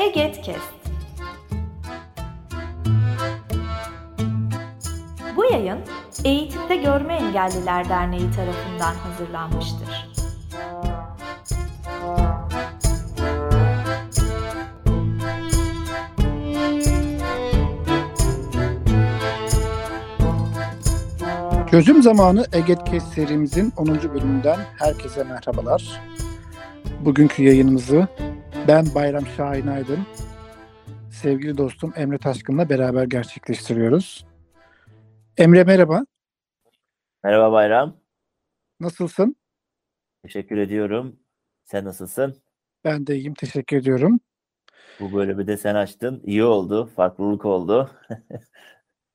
Egetkest. Bu yayın Eğitimde Görme Engelliler Derneği tarafından hazırlanmıştır. Çözüm Zamanı Egetkes serimizin 10. bölümünden herkese merhabalar. Bugünkü yayınımızı ben Bayram Şahin Aydın, sevgili dostum Emre Taşkın'la beraber gerçekleştiriyoruz. Emre merhaba, Merhaba Bayram. nasılsın? Teşekkür ediyorum. Sen nasılsın? Ben de iyiyim, teşekkür ediyorum. Bu bölümü de sen açtın. İyi oldu. Farklılık oldu.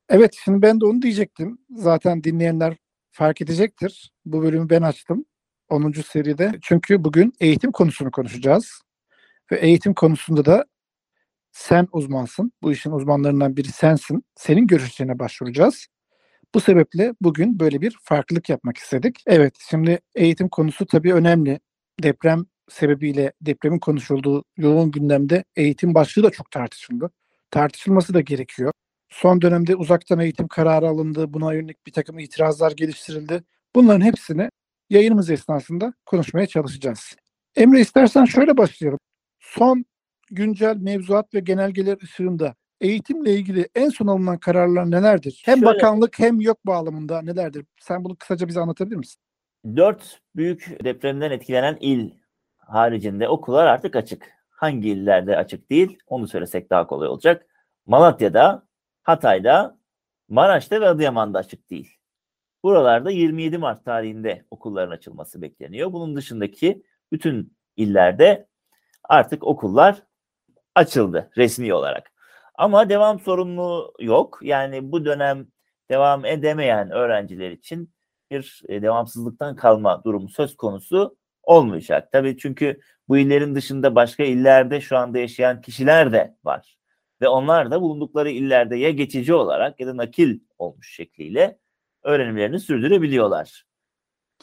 Evet, şimdi ben de onu diyecektim. Zaten dinleyenler fark edecektir. Bu bölümü ben açtım. 10. seride. Çünkü bugün eğitim konusunu konuşacağız. Ve eğitim konusunda da sen uzmansın. Bu işin uzmanlarından biri sensin. Senin görüşlerine başvuracağız. Bu sebeple bugün böyle bir farklılık yapmak istedik. Evet, şimdi eğitim konusu tabii önemli. Deprem sebebiyle depremin konuşulduğu yoğun gündemde eğitim başlığı da çok tartışıldı. Tartışılması da gerekiyor. Son dönemde uzaktan eğitim kararı alındı. Buna yönelik bir takım itirazlar geliştirildi. Bunların hepsini yayınımız esnasında konuşmaya çalışacağız. Emre istersen şöyle başlayalım. Son güncel mevzuat ve genelgeler ışığında eğitimle ilgili en son alınan kararlar nelerdir? Hem Şöyle- bakanlık hem yok bağlamında nelerdir? Sen bunu kısaca bize anlatabilir misin? Dört büyük depremden etkilenen il haricinde okullar artık açık. Hangi illerde açık değil onu söylesek daha kolay olacak. Malatya'da, Hatay'da, Maraş'ta ve Adıyaman'da açık değil. Buralarda 27 Mart tarihinde okulların açılması bekleniyor. Bunun dışındaki bütün illerde artık okullar açıldı resmi olarak. Ama devam sorumluluğu yok. Yani bu dönem devam edemeyen öğrenciler için bir e, devamsızlıktan kalma durumu söz konusu olmayacak. Tabii çünkü bu illerin dışında başka illerde şu anda yaşayan kişiler de var. Ve onlar da bulundukları illerde ya geçici olarak ya da nakil olmuş şekliyle öğrenimlerini sürdürebiliyorlar.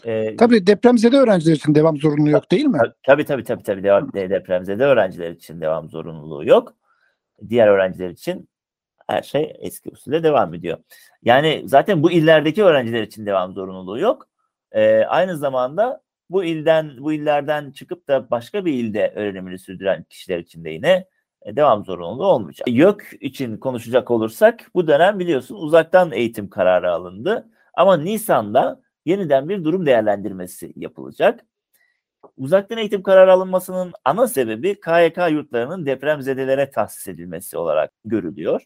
Ee, Tabii depremzede öğrenciler için devam zorunluluğu yok değil mi? Tabii tabii tabii tabii devam, de- depremzede öğrenciler için devam zorunluluğu yok. Diğer öğrenciler için her şey eski usulde devam ediyor. Yani zaten bu illerdeki öğrenciler için devam zorunluluğu yok. Ee, aynı zamanda bu ilden bu illerden çıkıp da başka bir ilde öğrenimini sürdüren kişiler için de yine e, devam zorunluluğu olmayacak. YÖK için konuşacak olursak bu dönem biliyorsun uzaktan eğitim kararı alındı. Ama Nisan'da yeniden bir durum değerlendirmesi yapılacak. Uzaktan eğitim kararı alınmasının ana sebebi KYK yurtlarının depremzedelere tahsis edilmesi olarak görülüyor.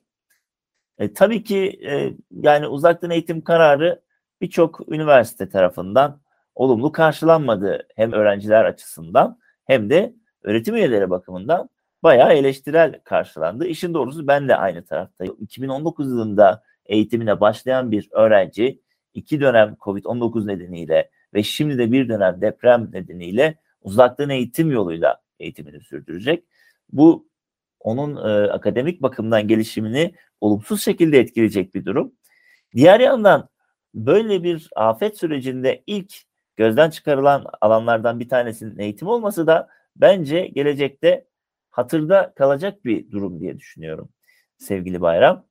E, tabii ki e, yani uzaktan eğitim kararı birçok üniversite tarafından olumlu karşılanmadı hem öğrenciler açısından hem de öğretim üyeleri bakımından bayağı eleştirel karşılandı. İşin doğrusu ben de aynı taraftayım. 2019 yılında eğitimine başlayan bir öğrenci iki dönem COVID-19 nedeniyle ve şimdi de bir dönem deprem nedeniyle uzaktan eğitim yoluyla eğitimini sürdürecek. Bu onun e, akademik bakımdan gelişimini olumsuz şekilde etkileyecek bir durum. Diğer yandan böyle bir afet sürecinde ilk gözden çıkarılan alanlardan bir tanesinin eğitim olması da bence gelecekte hatırda kalacak bir durum diye düşünüyorum sevgili Bayram.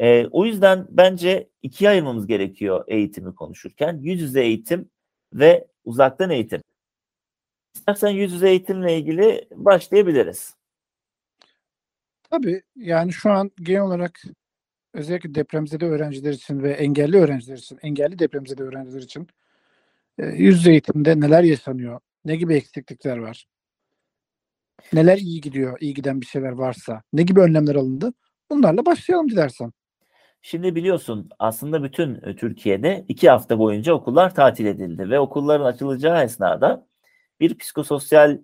E, o yüzden bence ikiye ayırmamız gerekiyor eğitimi konuşurken. Yüz yüze eğitim ve uzaktan eğitim. İstersen yüz yüze eğitimle ilgili başlayabiliriz. Tabii yani şu an genel olarak özellikle depremzede öğrenciler için ve engelli öğrenciler için, engelli depremzede öğrenciler için e, yüz yüze eğitimde neler yaşanıyor? Ne gibi eksiklikler var? Neler iyi gidiyor, iyi giden bir şeyler varsa? Ne gibi önlemler alındı? Bunlarla başlayalım dilersen. Şimdi biliyorsun aslında bütün e, Türkiye'de iki hafta boyunca okullar tatil edildi ve okulların açılacağı esnada bir psikososyal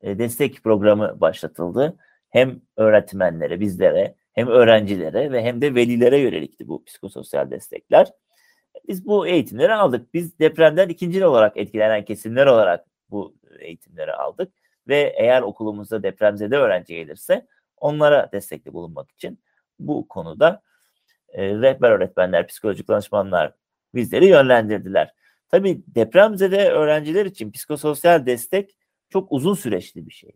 e, destek programı başlatıldı. Hem öğretmenlere, bizlere, hem öğrencilere ve hem de velilere yönelikti bu psikososyal destekler. Biz bu eğitimleri aldık. Biz depremden ikinci olarak etkilenen kesimler olarak bu eğitimleri aldık. Ve eğer okulumuzda depremzede öğrenci gelirse onlara destekli bulunmak için bu konuda e, rehber öğretmenler, psikolojik danışmanlar bizleri yönlendirdiler. Tabii depremzede öğrenciler için psikososyal destek çok uzun süreçli bir şey.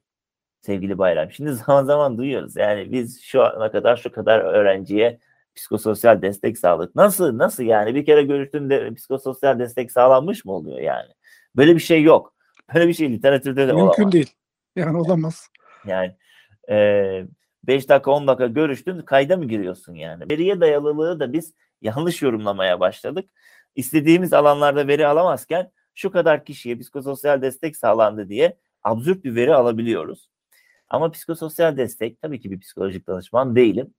sevgili Bayram. Şimdi zaman zaman duyuyoruz. Yani biz şu ana kadar şu kadar öğrenciye psikososyal destek sağladık. Nasıl nasıl yani bir kere görüştüğünde psikososyal destek sağlanmış mı oluyor yani? Böyle bir şey yok. Böyle bir şey literatürde de Mümkün olamaz. değil. Yani olamaz. Yani 5 dakika 10 dakika görüştün kayda mı giriyorsun yani? Veriye dayalılığı da biz yanlış yorumlamaya başladık. İstediğimiz alanlarda veri alamazken şu kadar kişiye psikososyal destek sağlandı diye absürt bir veri alabiliyoruz. Ama psikososyal destek tabii ki bir psikolojik danışman değilim.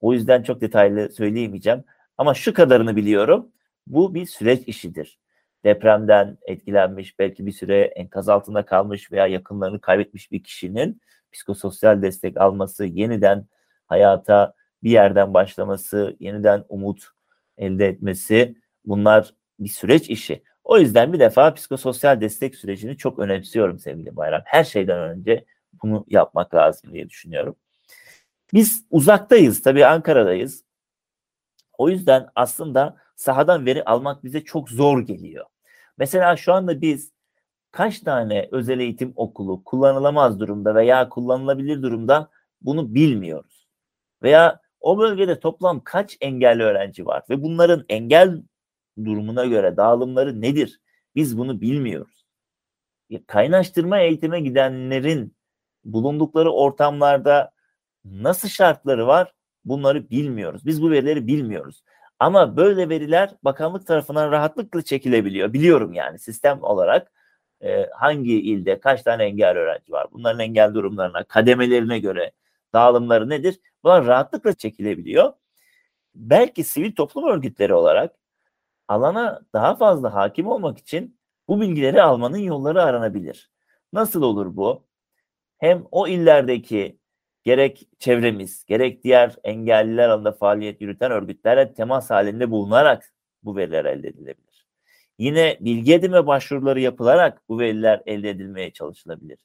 O yüzden çok detaylı söyleyemeyeceğim. Ama şu kadarını biliyorum. Bu bir süreç işidir. Depremden etkilenmiş, belki bir süre enkaz altında kalmış veya yakınlarını kaybetmiş bir kişinin psikososyal destek alması, yeniden hayata bir yerden başlaması, yeniden umut elde etmesi bunlar bir süreç işi. O yüzden bir defa psikososyal destek sürecini çok önemsiyorum sevgili Bayram. Her şeyden önce bunu yapmak lazım diye düşünüyorum. Biz uzaktayız tabii Ankara'dayız. O yüzden aslında sahadan veri almak bize çok zor geliyor. Mesela şu anda biz kaç tane özel eğitim okulu kullanılamaz durumda veya kullanılabilir durumda bunu bilmiyoruz. Veya o bölgede toplam kaç engelli öğrenci var ve bunların engel durumuna göre dağılımları nedir? Biz bunu bilmiyoruz. Kaynaştırma eğitime gidenlerin bulundukları ortamlarda nasıl şartları var? Bunları bilmiyoruz. Biz bu verileri bilmiyoruz. Ama böyle veriler bakanlık tarafından rahatlıkla çekilebiliyor. Biliyorum yani sistem olarak e, hangi ilde kaç tane engel öğrenci var? Bunların engel durumlarına, kademelerine göre dağılımları nedir? Bunlar rahatlıkla çekilebiliyor. Belki sivil toplum örgütleri olarak alana daha fazla hakim olmak için bu bilgileri almanın yolları aranabilir. Nasıl olur bu? Hem o illerdeki gerek çevremiz, gerek diğer engelliler alanında faaliyet yürüten örgütlerle temas halinde bulunarak bu veriler elde edilebilir. Yine bilgi edinme başvuruları yapılarak bu veriler elde edilmeye çalışılabilir.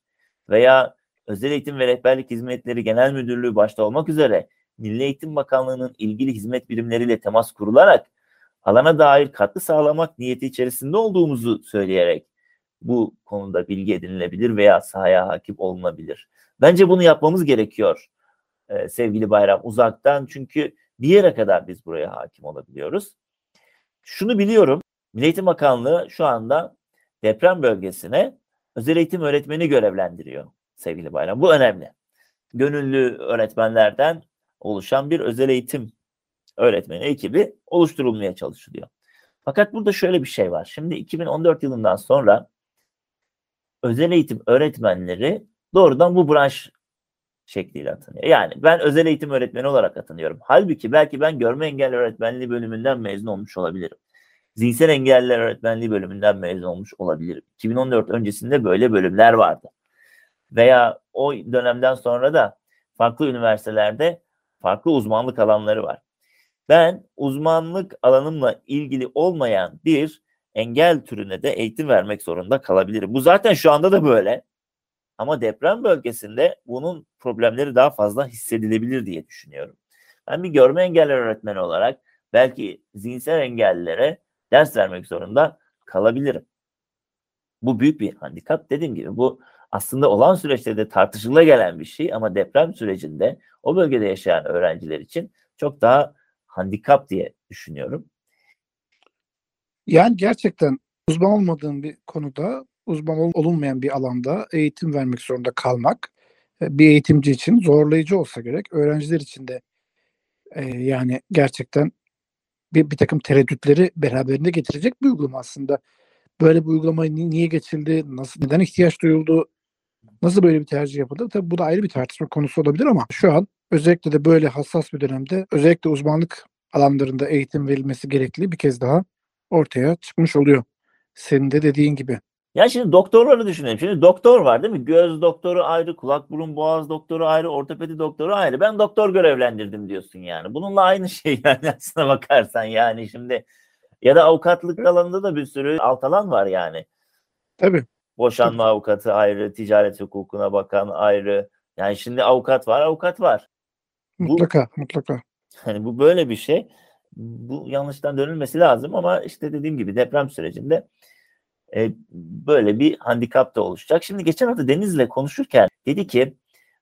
Veya Özel Eğitim ve Rehberlik Hizmetleri Genel Müdürlüğü başta olmak üzere Milli Eğitim Bakanlığı'nın ilgili hizmet birimleriyle temas kurularak alana dair katkı sağlamak niyeti içerisinde olduğumuzu söyleyerek bu konuda bilgi edinilebilir veya sahaya hakim olunabilir. Bence bunu yapmamız gerekiyor e, sevgili Bayram uzaktan çünkü bir yere kadar biz buraya hakim olabiliyoruz. Şunu biliyorum Milli Eğitim Bakanlığı şu anda deprem bölgesine özel eğitim öğretmeni görevlendiriyor sevgili Bayram. Bu önemli. Gönüllü öğretmenlerden oluşan bir özel eğitim öğretmeni ekibi oluşturulmaya çalışılıyor. Fakat burada şöyle bir şey var. Şimdi 2014 yılından sonra özel eğitim öğretmenleri doğrudan bu branş şekliyle atanıyor. Yani ben özel eğitim öğretmeni olarak atanıyorum. Halbuki belki ben görme engelli öğretmenliği bölümünden mezun olmuş olabilirim. Zihinsel engelliler öğretmenliği bölümünden mezun olmuş olabilirim. 2014 öncesinde böyle bölümler vardı. Veya o dönemden sonra da farklı üniversitelerde farklı uzmanlık alanları var. Ben uzmanlık alanımla ilgili olmayan bir engel türüne de eğitim vermek zorunda kalabilirim. Bu zaten şu anda da böyle. Ama deprem bölgesinde bunun problemleri daha fazla hissedilebilir diye düşünüyorum. Ben bir görme engelli öğretmeni olarak belki zihinsel engellilere ders vermek zorunda kalabilirim. Bu büyük bir handikap. Dediğim gibi bu aslında olan süreçte de tartışıla gelen bir şey ama deprem sürecinde o bölgede yaşayan öğrenciler için çok daha handikap diye düşünüyorum. Yani gerçekten uzman olmadığın bir konuda, uzman ol- olunmayan bir alanda eğitim vermek zorunda kalmak e, bir eğitimci için zorlayıcı olsa gerek. Öğrenciler için de e, yani gerçekten bir, bir takım tereddütleri beraberinde getirecek bir uygulama aslında. Böyle bir uygulama ni- niye geçildi, nasıl, neden ihtiyaç duyuldu, nasıl böyle bir tercih yapıldı? Tabii bu da ayrı bir tartışma konusu olabilir ama şu an özellikle de böyle hassas bir dönemde özellikle uzmanlık alanlarında eğitim verilmesi gerekli bir kez daha ortaya çıkmış oluyor. Senin de dediğin gibi. Ya şimdi doktorları düşünelim. Şimdi doktor var değil mi? Göz doktoru ayrı, kulak burun boğaz doktoru ayrı, ortopedi doktoru ayrı. Ben doktor görevlendirdim diyorsun yani. Bununla aynı şey yani aslına bakarsan yani şimdi ya da avukatlık alanında da bir sürü alt alan var yani. Tabii. Boşanma avukatı ayrı, ticaret hukukuna bakan ayrı. Yani şimdi avukat var, avukat var. Bu- Mutlaka, mutlaka. Hani bu böyle bir şey. Bu yanlıştan dönülmesi lazım ama işte dediğim gibi deprem sürecinde e, böyle bir handikap da oluşacak. Şimdi geçen hafta Deniz'le konuşurken dedi ki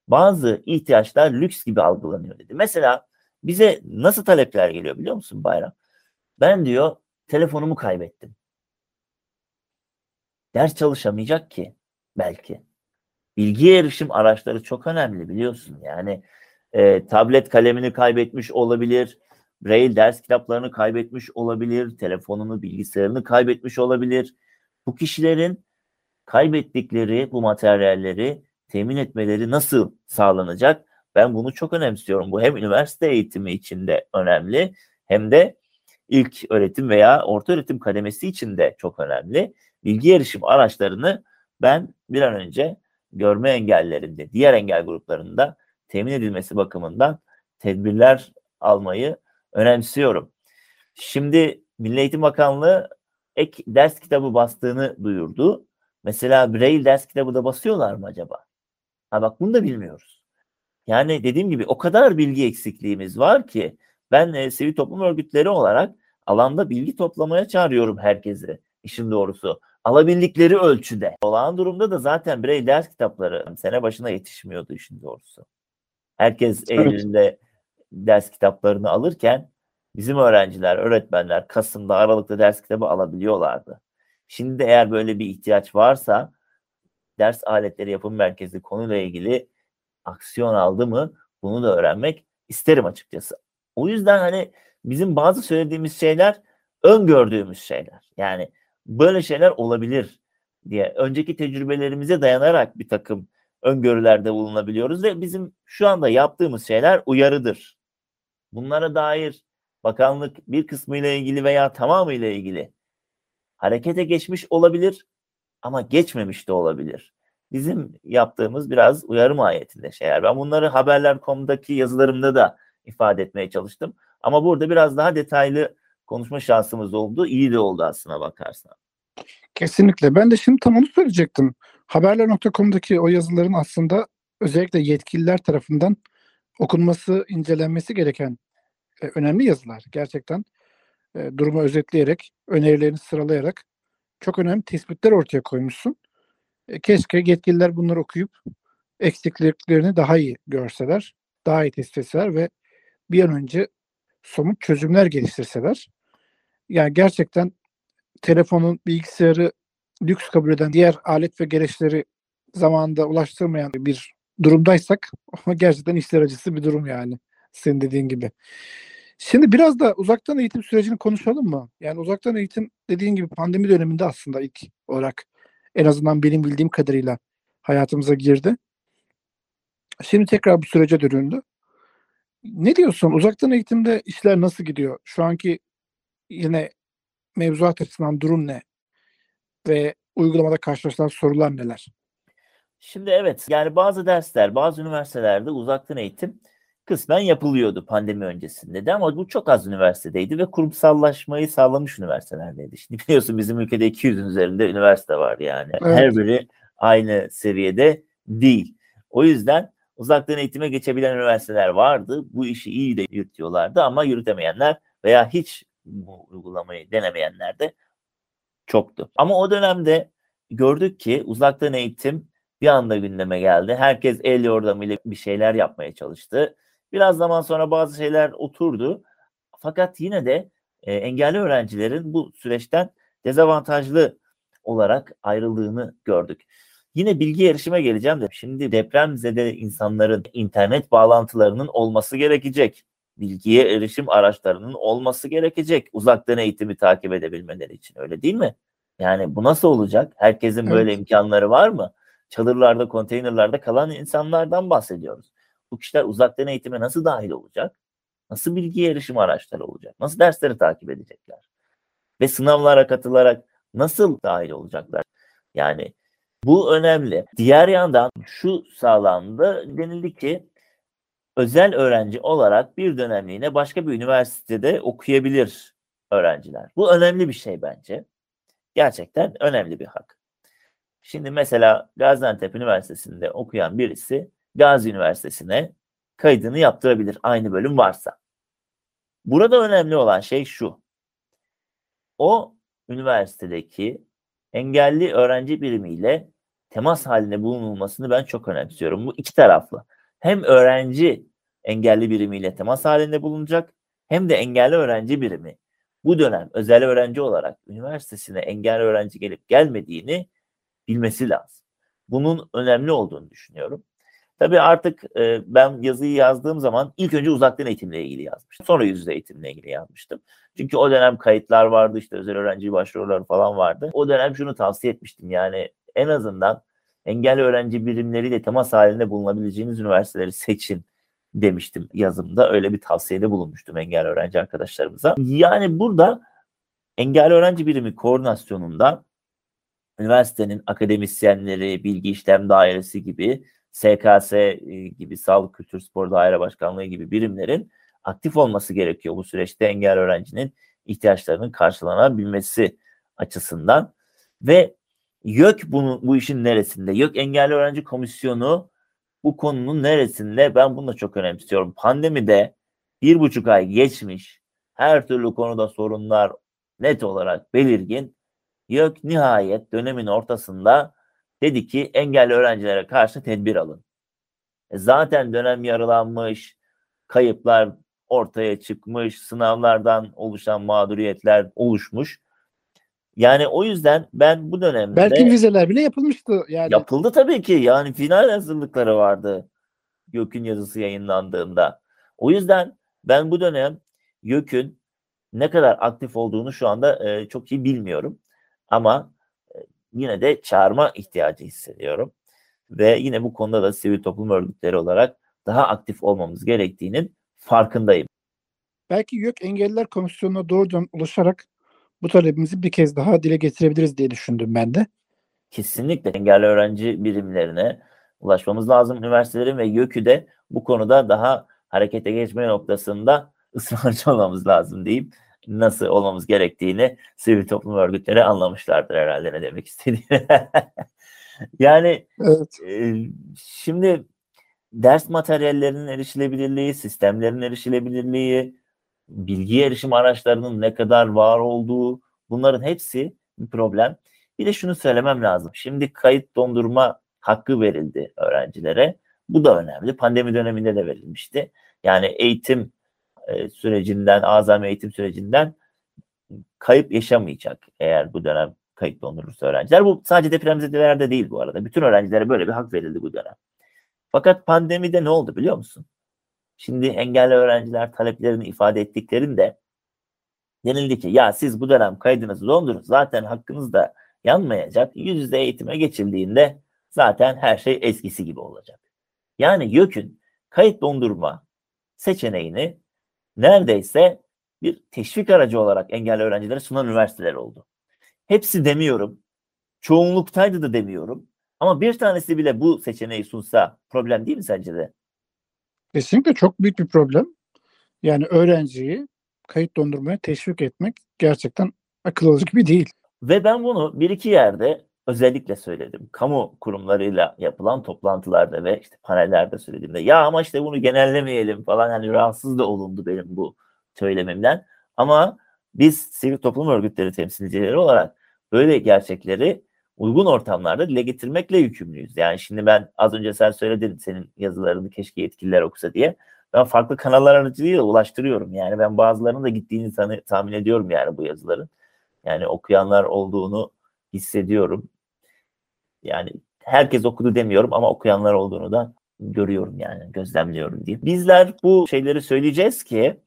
bazı ihtiyaçlar lüks gibi algılanıyor dedi. Mesela bize nasıl talepler geliyor biliyor musun Bayram? Ben diyor telefonumu kaybettim. Ders çalışamayacak ki belki. Bilgiye erişim araçları çok önemli biliyorsun. Yani e, tablet kalemini kaybetmiş olabilir, Braille ders kitaplarını kaybetmiş olabilir, telefonunu, bilgisayarını kaybetmiş olabilir. Bu kişilerin kaybettikleri bu materyalleri temin etmeleri nasıl sağlanacak? Ben bunu çok önemsiyorum. Bu hem üniversite eğitimi içinde önemli hem de ilk öğretim veya orta öğretim kademesi için de çok önemli. Bilgi erişim araçlarını ben bir an önce görme engellerinde, diğer engel gruplarında temin edilmesi bakımından tedbirler almayı önemsiyorum. Şimdi Milli Eğitim Bakanlığı ek ders kitabı bastığını duyurdu. Mesela Braille ders kitabı da basıyorlar mı acaba? Ha bak bunu da bilmiyoruz. Yani dediğim gibi o kadar bilgi eksikliğimiz var ki ben e, sivil toplum örgütleri olarak alanda bilgi toplamaya çağırıyorum herkesi. İşin doğrusu. Alabildikleri ölçüde. Olağan durumda da zaten Braille ders kitapları sene başına yetişmiyordu işin doğrusu. Herkes Evet. elinde ders kitaplarını alırken bizim öğrenciler, öğretmenler Kasım'da, Aralık'ta ders kitabı alabiliyorlardı. Şimdi de eğer böyle bir ihtiyaç varsa ders aletleri yapım merkezi konuyla ilgili aksiyon aldı mı bunu da öğrenmek isterim açıkçası. O yüzden hani bizim bazı söylediğimiz şeyler öngördüğümüz şeyler. Yani böyle şeyler olabilir diye önceki tecrübelerimize dayanarak bir takım öngörülerde bulunabiliyoruz ve bizim şu anda yaptığımız şeyler uyarıdır. Bunlara dair bakanlık bir kısmıyla ilgili veya tamamıyla ilgili harekete geçmiş olabilir ama geçmemiş de olabilir. Bizim yaptığımız biraz uyarı mahiyetinde şeyler. Ben bunları haberler.com'daki yazılarımda da ifade etmeye çalıştım. Ama burada biraz daha detaylı konuşma şansımız oldu. İyi de oldu aslına bakarsan. Kesinlikle. Ben de şimdi tam onu söyleyecektim. Haberler.com'daki o yazıların aslında özellikle yetkililer tarafından okunması, incelenmesi gereken e, önemli yazılar. Gerçekten e, durumu özetleyerek, önerilerini sıralayarak çok önemli tespitler ortaya koymuşsun. E, keşke yetkililer bunları okuyup eksikliklerini daha iyi görseler, daha iyi tespit etseler ve bir an önce somut çözümler geliştirseler. Yani gerçekten telefonun, bilgisayarı lüks kabul eden diğer alet ve gereçleri zamanında ulaştırmayan bir durumdaysak gerçekten işler acısı bir durum yani senin dediğin gibi. Şimdi biraz da uzaktan eğitim sürecini konuşalım mı? Yani uzaktan eğitim dediğin gibi pandemi döneminde aslında ilk olarak en azından benim bildiğim kadarıyla hayatımıza girdi. Şimdi tekrar bu sürece dönüldü. Ne diyorsun? Uzaktan eğitimde işler nasıl gidiyor? Şu anki yine mevzuat açısından durum ne? Ve uygulamada karşılaşılan sorular neler? Şimdi evet yani bazı dersler bazı üniversitelerde uzaktan eğitim kısmen yapılıyordu pandemi öncesinde de ama bu çok az üniversitedeydi ve kurumsallaşmayı sağlamış üniversitelerdeydi. Şimdi biliyorsun bizim ülkede 200'ün üzerinde üniversite var yani. Evet. Her biri aynı seviyede değil. O yüzden uzaktan eğitime geçebilen üniversiteler vardı. Bu işi iyi de yürütüyorlardı ama yürütemeyenler veya hiç bu uygulamayı denemeyenler de çoktu. Ama o dönemde gördük ki uzaktan eğitim bir anda gündeme geldi. Herkes el yordamıyla bir şeyler yapmaya çalıştı. Biraz zaman sonra bazı şeyler oturdu. Fakat yine de e, engelli öğrencilerin bu süreçten dezavantajlı olarak ayrıldığını gördük. Yine bilgi erişime geleceğim de şimdi depremzede insanların internet bağlantılarının olması gerekecek. Bilgiye erişim araçlarının olması gerekecek uzaktan eğitimi takip edebilmeleri için öyle değil mi? Yani bu nasıl olacak? Herkesin böyle Evet. imkanları var mı? Çadırlarda, konteynerlarda kalan insanlardan bahsediyoruz. Bu kişiler uzaktan eğitime nasıl dahil olacak? Nasıl bilgiye erişim araçları olacak? Nasıl dersleri takip edecekler? Ve sınavlara katılarak nasıl dahil olacaklar? Yani bu önemli. Diğer yandan şu sağlandı denildi ki özel öğrenci olarak bir dönemliğine başka bir üniversitede okuyabilir öğrenciler. Bu önemli bir şey bence. Gerçekten önemli bir hak. Şimdi mesela Gaziantep Üniversitesi'nde okuyan birisi Gazi Üniversitesi'ne kaydını yaptırabilir aynı bölüm varsa. Burada önemli olan şey şu. O üniversitedeki engelli öğrenci birimiyle temas halinde bulunulmasını ben çok önemsiyorum. Bu iki taraflı. Hem öğrenci engelli birimiyle temas halinde bulunacak hem de engelli öğrenci birimi bu dönem özel öğrenci olarak üniversitesine engelli öğrenci gelip gelmediğini bilmesi lazım. Bunun önemli olduğunu düşünüyorum. Tabii artık e, ben yazıyı yazdığım zaman ilk önce uzaktan eğitimle ilgili yazmıştım. Sonra yüz yüze eğitimle ilgili yazmıştım. Çünkü o dönem kayıtlar vardı işte özel öğrenci başvuruları falan vardı. O dönem şunu tavsiye etmiştim yani en azından engelli öğrenci birimleriyle temas halinde bulunabileceğiniz üniversiteleri seçin demiştim yazımda. Öyle bir tavsiyede bulunmuştum engelli öğrenci arkadaşlarımıza. Yani burada engelli öğrenci birimi koordinasyonunda üniversitenin akademisyenleri, bilgi işlem dairesi gibi, SKS e, gibi, Sağlık Kültür Spor Daire Başkanlığı gibi birimlerin aktif olması gerekiyor bu süreçte engelli öğrencinin ihtiyaçlarının karşılanabilmesi açısından ve YÖK bunu, bu işin neresinde? YÖK Engelli Öğrenci Komisyonu bu konunun neresinde? Ben bunu da çok önemsiyorum. Pandemide bir buçuk ay geçmiş. Her türlü konuda sorunlar net olarak belirgin. YÖK nihayet dönemin ortasında dedi ki engelli öğrencilere karşı tedbir alın. E zaten dönem yarılanmış, kayıplar ortaya çıkmış, sınavlardan oluşan mağduriyetler oluşmuş. Yani o yüzden ben bu dönemde... Belki vizeler bile yapılmıştı. Yani. Yapıldı tabii ki. Yani final hazırlıkları vardı. YÖK'ün yazısı yayınlandığında. O yüzden ben bu dönem YÖK'ün ne kadar aktif olduğunu şu anda e, çok iyi bilmiyorum. Ama yine de çağırma ihtiyacı hissediyorum. Ve yine bu konuda da sivil toplum örgütleri olarak daha aktif olmamız gerektiğinin farkındayım. Belki YÖK Engelliler Komisyonu'na doğrudan ulaşarak bu talebimizi bir kez daha dile getirebiliriz diye düşündüm ben de. Kesinlikle engelli öğrenci birimlerine ulaşmamız lazım. Üniversitelerin ve YÖK'ü de bu konuda daha harekete geçme noktasında ısrarcı olmamız lazım deyip nasıl olmamız gerektiğini sivil toplum örgütleri anlamışlardır herhalde ne demek istediğini. yani evet. e, şimdi ders materyallerinin erişilebilirliği, sistemlerin erişilebilirliği, bilgi erişim araçlarının ne kadar var olduğu bunların hepsi bir problem. Bir de şunu söylemem lazım. Şimdi kayıt dondurma hakkı verildi öğrencilere. Bu da önemli. Pandemi döneminde de verilmişti. Yani eğitim e, sürecinden, azami eğitim sürecinden kayıp yaşamayacak eğer bu dönem kayıt dondurursa öğrenciler. Bu sadece depremzedelerde değil bu arada. Bütün öğrencilere böyle bir hak verildi bu dönem. Fakat pandemide ne oldu biliyor musun? Şimdi engelli öğrenciler taleplerini ifade ettiklerinde denildi ki ya siz bu dönem kaydınızı dondurun zaten hakkınız da yanmayacak. Yüz yüze eğitime geçildiğinde zaten her şey eskisi gibi olacak. Yani YÖK'ün kayıt dondurma seçeneğini neredeyse bir teşvik aracı olarak engelli öğrencilere sunan üniversiteler oldu. Hepsi demiyorum. Çoğunluktaydı da demiyorum. Ama bir tanesi bile bu seçeneği sunsa problem değil mi sence de? Kesinlikle çok büyük bir problem. Yani öğrenciyi kayıt dondurmaya teşvik etmek gerçekten akıl alıcı gibi değil. Ve ben bunu bir iki yerde özellikle söyledim. Kamu kurumlarıyla yapılan toplantılarda ve işte panellerde söylediğimde ya ama işte bunu genellemeyelim falan hani rahatsız da olundu benim bu söylemimden. Ama biz sivil toplum örgütleri temsilcileri olarak böyle gerçekleri uygun ortamlarda dile getirmekle yükümlüyüz. Yani şimdi ben az önce sen söyledin senin yazılarını keşke yetkililer okusa diye. Ben farklı kanallar aracılığıyla ulaştırıyorum. Yani ben bazılarının da gittiğini tahmin ediyorum yani bu yazıların. Yani okuyanlar olduğunu hissediyorum. Yani herkes okudu demiyorum ama okuyanlar olduğunu da görüyorum yani gözlemliyorum diye. Bizler bu şeyleri söyleyeceğiz ki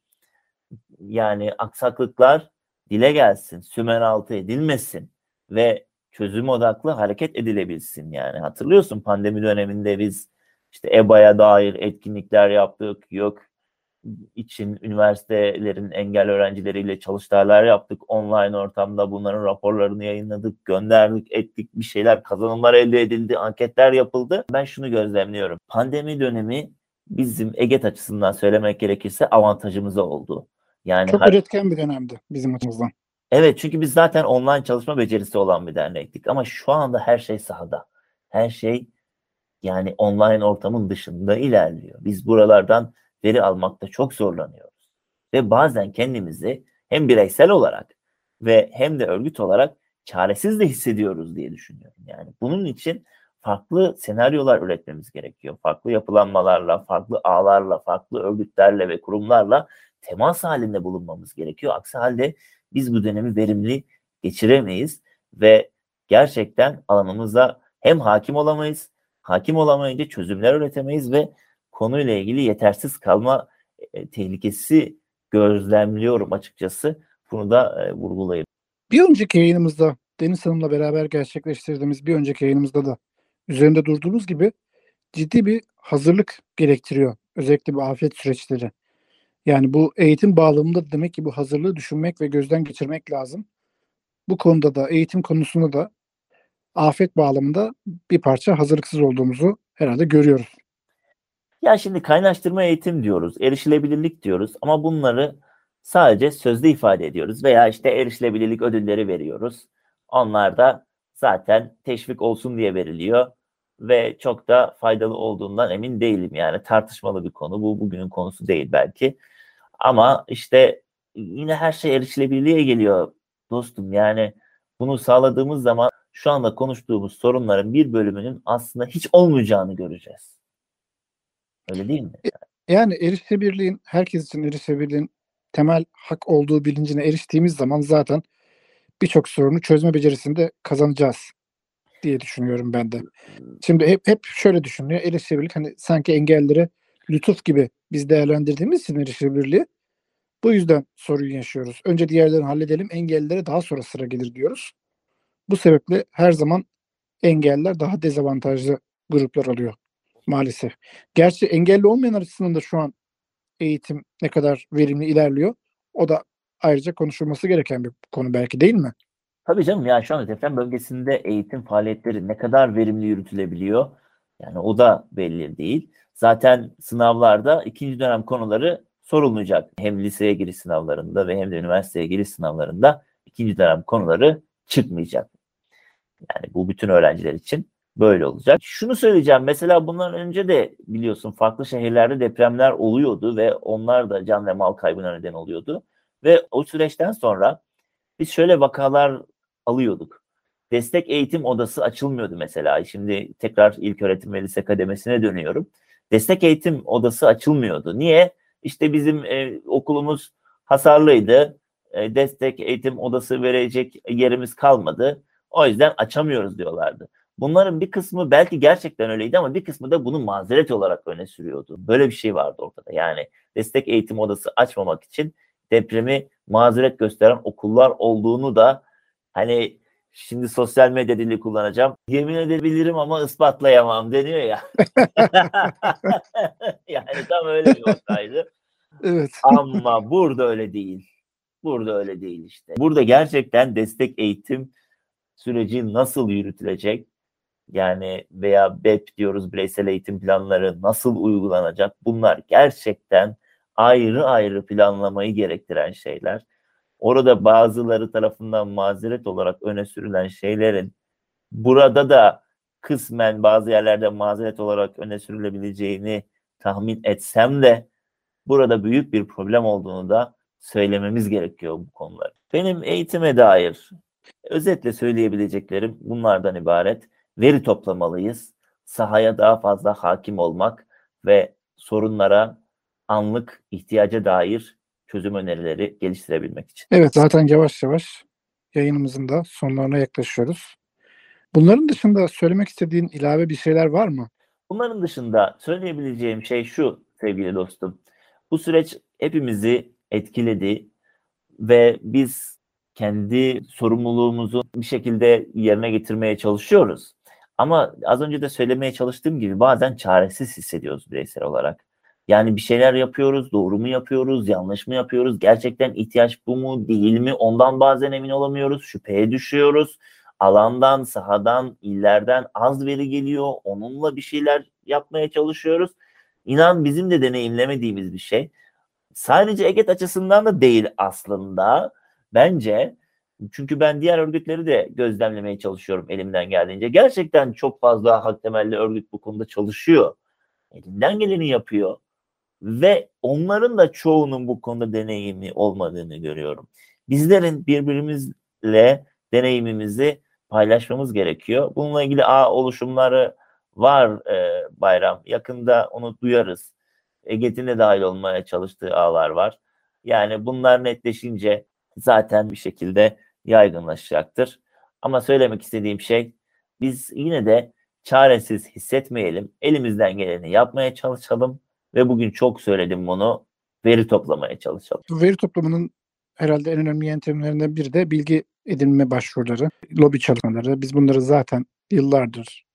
yani aksaklıklar dile gelsin, sümen altı edilmesin ve çözüm odaklı hareket edilebilsin yani. Hatırlıyorsun pandemi döneminde biz işte EBA'ya dair etkinlikler yaptık. Yok için üniversitelerin engel öğrencileriyle çalıştaylar yaptık. Online ortamda bunların raporlarını yayınladık, gönderdik, ettik bir şeyler, kazanımlar elde edildi, anketler yapıldı. Ben şunu gözlemliyorum. Pandemi dönemi bizim EGET açısından söylemek gerekirse avantajımıza oldu. Yani Çok üretken bir dönemdi bizim açımızdan. Evet çünkü biz zaten online çalışma becerisi olan bir dernektik ama şu anda her şey sahada. Her şey yani online ortamın dışında ilerliyor. Biz buralardan veri almakta çok zorlanıyoruz. Ve bazen kendimizi hem bireysel olarak ve hem de örgüt olarak çaresiz de hissediyoruz diye düşünüyorum. Yani bunun için farklı senaryolar üretmemiz gerekiyor. Farklı yapılanmalarla, farklı ağlarla, farklı örgütlerle ve kurumlarla temas halinde bulunmamız gerekiyor. Aksi halde biz bu dönemi verimli geçiremeyiz ve gerçekten alanımıza hem hakim olamayız, hakim olamayınca çözümler üretemeyiz ve konuyla ilgili yetersiz kalma e, tehlikesi gözlemliyorum açıkçası. Bunu da e, vurgulayayım. Bir önceki yayınımızda Deniz Hanım'la beraber gerçekleştirdiğimiz bir önceki yayınımızda da üzerinde durduğumuz gibi ciddi bir hazırlık gerektiriyor. Özellikle bu afet süreçleri. Yani bu eğitim bağlamında demek ki bu hazırlığı düşünmek ve gözden geçirmek lazım. Bu konuda da eğitim konusunda da afet bağlamında bir parça hazırlıksız olduğumuzu herhalde görüyoruz. Ya şimdi kaynaştırma eğitim diyoruz, erişilebilirlik diyoruz ama bunları sadece sözde ifade ediyoruz veya işte erişilebilirlik ödülleri veriyoruz. Onlar da zaten teşvik olsun diye veriliyor ve çok da faydalı olduğundan emin değilim. Yani tartışmalı bir konu. Bu bugünün konusu değil belki. Ama işte yine her şey erişilebilirliğe geliyor dostum. Yani bunu sağladığımız zaman şu anda konuştuğumuz sorunların bir bölümünün aslında hiç olmayacağını göreceğiz. Öyle değil mi? Yani erişebilirliğin, herkes için erişebilirliğin temel hak olduğu bilincine eriştiğimiz zaman zaten birçok sorunu çözme becerisinde kazanacağız diye düşünüyorum ben de. Şimdi hep hep şöyle düşünülüyor. Erişebilirlik hani sanki engelleri lütuf gibi biz değerlendirdiğimiz için erişebilirliği bu yüzden sorun yaşıyoruz. Önce diğerlerini halledelim, engellilere daha sonra sıra gelir diyoruz. Bu sebeple her zaman engeller daha dezavantajlı gruplar oluyor maalesef. Gerçi engelli olmayan açısından da şu an eğitim ne kadar verimli ilerliyor. O da ayrıca konuşulması gereken bir konu belki değil mi? Tabii canım yani şu anda deprem bölgesinde eğitim faaliyetleri ne kadar verimli yürütülebiliyor yani o da belli değil. Zaten sınavlarda ikinci dönem konuları sorulmayacak. Hem liseye giriş sınavlarında ve hem de üniversiteye giriş sınavlarında ikinci dönem konuları çıkmayacak. Yani bu bütün öğrenciler için böyle olacak. Şunu söyleyeceğim. Mesela bundan önce de biliyorsun farklı şehirlerde depremler oluyordu ve onlar da can ve mal kaybına neden oluyordu. Ve o süreçten sonra biz şöyle vakalar alıyorduk. Destek eğitim odası açılmıyordu mesela. Şimdi tekrar ilk öğretim ve lise kademesine dönüyorum. Destek eğitim odası açılmıyordu. Niye? İşte bizim e, okulumuz hasarlıydı. E, destek eğitim odası verecek yerimiz kalmadı. O yüzden açamıyoruz diyorlardı. Bunların bir kısmı belki gerçekten öyleydi ama bir kısmı da bunu mazeret olarak öne sürüyordu. Böyle bir şey vardı ortada. Yani destek eğitim odası açmamak için depremi mazeret gösteren okullar olduğunu da hani şimdi sosyal medya dili kullanacağım. Yemin edebilirim ama ispatlayamam deniyor ya. yani tam öyle bir ortaydı. Evet. Ama burada öyle değil. Burada öyle değil işte. Burada gerçekten destek eğitim süreci nasıl yürütülecek? Yani veya BEP diyoruz bireysel eğitim planları nasıl uygulanacak? Bunlar gerçekten ayrı ayrı planlamayı gerektiren şeyler. Orada bazıları tarafından mazeret olarak öne sürülen şeylerin burada da kısmen bazı yerlerde mazeret olarak öne sürülebileceğini tahmin etsem de burada büyük bir problem olduğunu da söylememiz gerekiyor bu konular. Benim eğitime dair özetle söyleyebileceklerim bunlardan ibaret. Veri toplamalıyız. Sahaya daha fazla hakim olmak ve sorunlara anlık ihtiyaca dair çözüm önerileri geliştirebilmek için. Evet zaten yavaş yavaş yayınımızın da sonlarına yaklaşıyoruz. Bunların dışında söylemek istediğin ilave bir şeyler var mı? Bunların dışında söyleyebileceğim şey şu sevgili dostum. Bu süreç hepimizi etkiledi ve biz kendi sorumluluğumuzu bir şekilde yerine getirmeye çalışıyoruz. Ama az önce de söylemeye çalıştığım gibi bazen çaresiz hissediyoruz bireysel olarak. Yani bir şeyler yapıyoruz, doğru mu yapıyoruz, yanlış mı yapıyoruz, gerçekten ihtiyaç bu mu, değil mi? Ondan bazen emin olamıyoruz, şüpheye düşüyoruz. Alandan, sahadan, illerden az veri geliyor, onunla bir şeyler yapmaya çalışıyoruz. İnan bizim de deneyimlemediğimiz bir şey. Sadece EGET açısından da değil aslında. Bence çünkü ben diğer örgütleri de gözlemlemeye çalışıyorum elimden geldiğince. Gerçekten çok fazla hak temelli örgüt bu konuda çalışıyor. Elinden geleni yapıyor. Ve onların da çoğunun bu konuda deneyimi olmadığını görüyorum. Bizlerin birbirimizle deneyimimizi paylaşmamız gerekiyor. Bununla ilgili ağ oluşumları var e, Bayram. Yakında onu duyarız. Eget'in de dahil olmaya çalıştığı ağlar var. Yani bunlar netleşince zaten bir şekilde yaygınlaşacaktır. Ama söylemek istediğim şey biz yine de çaresiz hissetmeyelim. Elimizden geleni yapmaya çalışalım ve bugün çok söyledim bunu veri toplamaya çalışalım. Bu veri toplamanın herhalde en önemli yöntemlerinden biri de bilgi edinme başvuruları, lobi çalışmaları. Biz bunları zaten yıllardır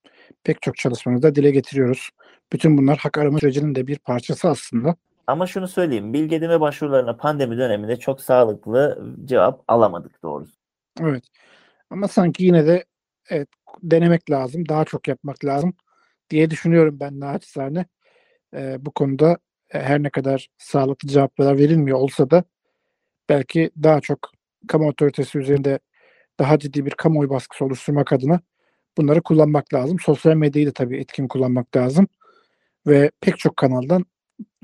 pek çok çalışmamızda dile getiriyoruz. Bütün bunlar hak arama sürecinin de bir parçası aslında. Ama şunu söyleyeyim, bilgi edinme başvurularına pandemi döneminde çok sağlıklı cevap alamadık doğrusu. Evet. Ama sanki yine de evet, denemek lazım, daha çok yapmak lazım diye düşünüyorum ben naçizane. Ee, bu konuda e, her ne kadar sağlıklı cevaplar verilmiyor olsa da belki daha çok kamu otoritesi üzerinde daha ciddi bir kamuoyu baskısı oluşturmak adına bunları kullanmak lazım. Sosyal medyayı da tabii etkin kullanmak lazım ve pek çok kanaldan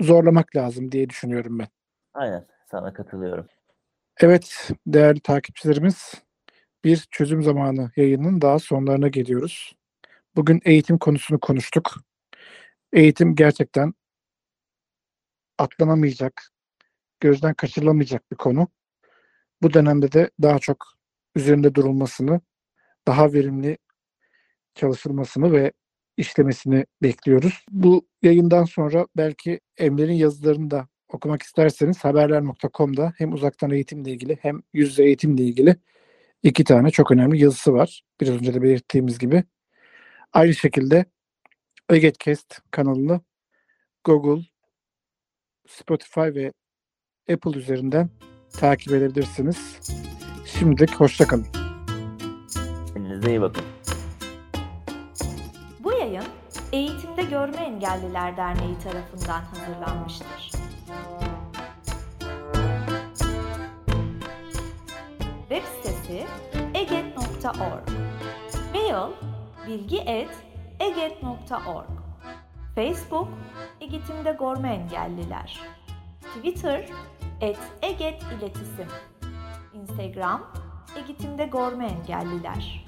zorlamak lazım diye düşünüyorum ben. Aynen, sana katılıyorum. Evet, değerli takipçilerimiz, bir çözüm zamanı yayının daha sonlarına geliyoruz. Bugün eğitim konusunu konuştuk. Eğitim gerçekten atlanamayacak, gözden kaçırılamayacak bir konu. Bu dönemde de daha çok üzerinde durulmasını, daha verimli çalışılmasını ve işlemesini bekliyoruz. Bu yayından sonra belki Emre'nin yazılarını da okumak isterseniz haberler.com'da hem uzaktan eğitimle ilgili hem yüz yüze eğitimle ilgili iki tane çok önemli yazısı var. Biraz önce de belirttiğimiz gibi. Aynı şekilde Egetcast kanalını Google, Spotify ve Apple üzerinden takip edebilirsiniz. Şimdilik hoşçakalın. Kendinize iyi bakın. Bu yayın Eğitimde Görme Engelliler Derneği tarafından hazırlanmıştır. Sitesi eget.org Mail bilgi.eget.org Facebook Eğitimde Görme Engelliler Twitter et Eget İletisim Instagram Eğitimde Görme Engelliler